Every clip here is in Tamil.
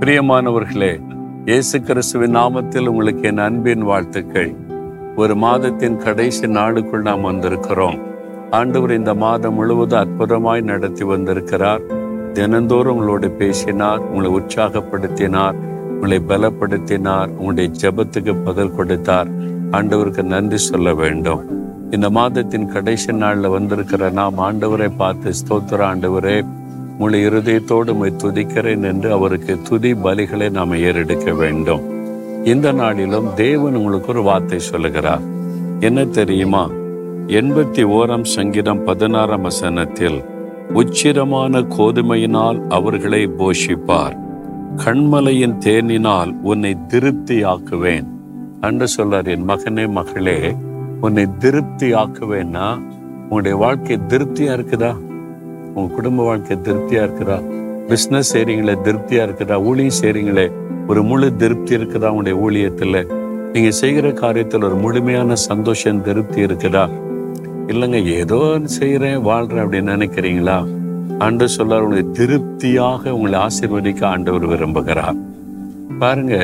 பிரியமானவர்களே இயேசு கிறிஸ்துவின் நாமத்தில் உங்களுக்கு என் அன்பின் வாழ்த்துக்கள். ஒரு மாதத்தின் கடைசி நாளுக்குள் நாம் வந்திருக்கிறோம். ஆண்டவர் இந்த மாதம் முழுவதும் அற்புதமாய் நடத்தி வந்திருக்கிறார். தினந்தோறும் உங்களோடு பேசினார் உங்களை உற்சாகப்படுத்தினார் உங்களை பலப்படுத்தினார் உங்களுடைய ஜெபத்துக்கு பதில் கொடுத்தார். ஆண்டவருக்கு நன்றி சொல்ல வேண்டும். இந்த மாதத்தின் கடைசி நாளில் வந்திருக்கிற நாம் ஆண்டவரை பார்த்து ஸ்தோத்திர ஆண்டவரே. முழு இருதயத்தோடு உம்மை துதிக்கிறேன் என்று அவருக்கு துதி பலிகளை நாம் ஏறெடுக்க வேண்டும். இந்த நாளிலும் தேவன் உங்களுக்கு ஒரு வார்த்தை சொல்லுகிறார். என்ன தெரியுமா? எண்பத்தி ஓராம் சங்கீதம் பதினாறாம் வசனத்தில் உச்சிரமான கோதுமையினால் அவர்களை போஷிப்பார். கண்மலையின் தேனினால் உன்னை திருப்தியாக்குவேன். அன்று சொல்றார் என் மகனே மகளே உன்னை திருப்தி ஆக்குவேன்னா உன்னுடைய வாழ்க்கை திருப்தியா இருக்குதா? உங்க குடும்ப வாழ்க்கை திருப்தியா இருக்குதா? பிசினஸ் செய்றீங்களே திருப்தியா இருக்கிறா ஊழியம் செய்றீங்களே ஒரு முழு திருப்தி இருக்குதா உங்களுடைய ஊழியத்துல? நீங்க செய்கிற காரியத்தில் ஒரு முழுமையான சந்தோஷம் திருப்தி இருக்குதா? இல்லைங்க ஏதோ செய்யறேன் வாழ்றேன் அப்படின்னு நினைக்கிறீங்களா? ஆண்டு சொல்லார் உங்களை திருப்தியாக உங்களை ஆசீர்வதிக்க ஆண்டவர் விரும்புகிறார். பாருங்க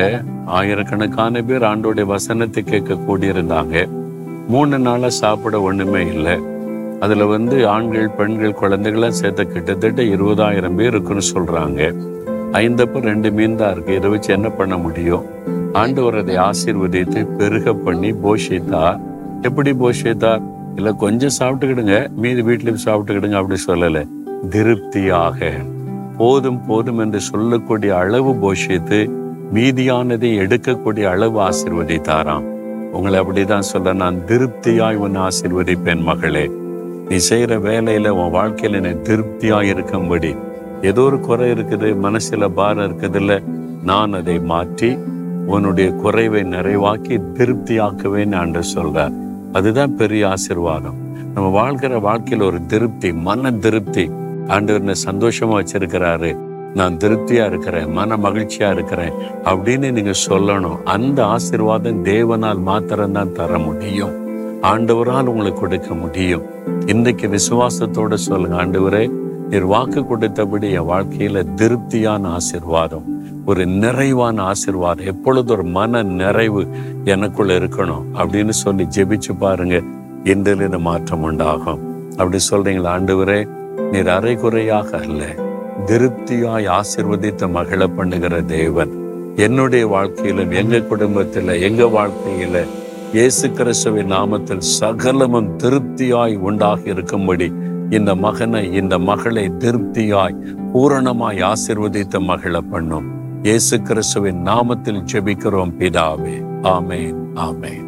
ஆயிரக்கணக்கான பேர் ஆண்டோடைய வசனத்தை கேட்க கூடியிருந்தாங்க மூணு நாளா சாப்பிட ஒண்ணுமே இல்லை. அதில் வந்து ஆண்கள் பெண்கள் குழந்தைகளாக சேர்த்த கிட்டத்தட்ட இருபதாயிரம் பேர் இருக்குன்னு சொல்கிறாங்க ஐந்தப்போ ரெண்டு மீன் தான் இருக்குது இதை வச்சு என்ன பண்ண முடியும்? ஆண்டவர் அதை ஆசீர்வதித்து பெருக பண்ணி போஷித்தார் எப்படி போஷித்தார் இல்லை கொஞ்சம் சாப்பிட்டுக்கிடுங்க. மீதி வீட்லேயும் சாப்பிட்டுக்கிடுங்க அப்படி சொல்லலை. திருப்தியாக. போதும் போதும் என்று சொல்லக்கூடிய அளவு போஷித்து மீதியானதை எடுக்கக்கூடிய அளவு ஆசீர்வதித்தாராம். உங்களை அப்படிதான் சொல்ல நான் திருப்தியாய் உன் ஆசீர்வதிப்பேன் மகளே. நீ செய்கிற வேலையில் உன் வாழ்க்கையில் நீ திருப்தியாக இருக்கும்படி. ஏதோ ஒரு குறை இருக்குது மனசில் பாரம் இருக்குதுல்ல நான் அதை மாற்றி உன்னுடைய குறைவை நிறைவாக்கி திருப்தியாக்குவேன்னு ஆண்டு சொல்கிறார் அதுதான் பெரிய ஆசீர்வாதம். நம்ம வாழ்கிற வாழ்க்கையில் ஒரு திருப்தி மன திருப்தி. ஆண்டவர் சந்தோஷமா வச்சிருக்கிறாரு. நான் திருப்தியா இருக்கிறேன் மன மகிழ்ச்சியா இருக்கிறேன் அப்படின்னு நீங்க சொல்லணும். அந்த ஆசிர்வாதம் தேவனால் மாத்திரம்தான் தர முடியும். ஆண்டவரால் உங்களுக்கு கொடுக்க முடியும். இன்றைக்கு விசுவாசத்தோட சொல்லுங்க ஆண்டவரே நீர் வாக்கு கொடுத்தபடி என் வாழ்க்கையில திருப்தியான ஆசீர்வாதம் ஒரு நிறைவான ஆசிர்வாதம் எப்பொழுது ஒரு மன நிறைவு எனக்குள்ள இருக்கணும் அப்படின்னு சொல்லி ஜெபிச்சு பாருங்க இன்றிலிருந்து மாற்றம் உண்டாகும். அப்படி சொல்றீங்களா ஆண்டவரே நீர் அரைகுறையாக அல்ல திருப்தியாய் ஆசிர்வதித்த மகிழ பண்ணுகிற தேவன். என்னுடைய வாழ்க்கையிலும் எங்க குடும்பத்துல எங்க வாழ்க்கையில இயேசு கிறிஸ்துவின் நாமத்தில் சகலமும் திருப்தியாய் உண்டாகி இருக்கும்படி இந்த மகனை இந்த மகளை திருப்தியாய் பூரணமாய் ஆசிர்வதித்த மகளை பண்ணும். இயேசு கிறிஸ்துவின் நாமத்தில் ஜெபிக்கிறோம் பிதாவே. ஆமேன் ஆமேன்.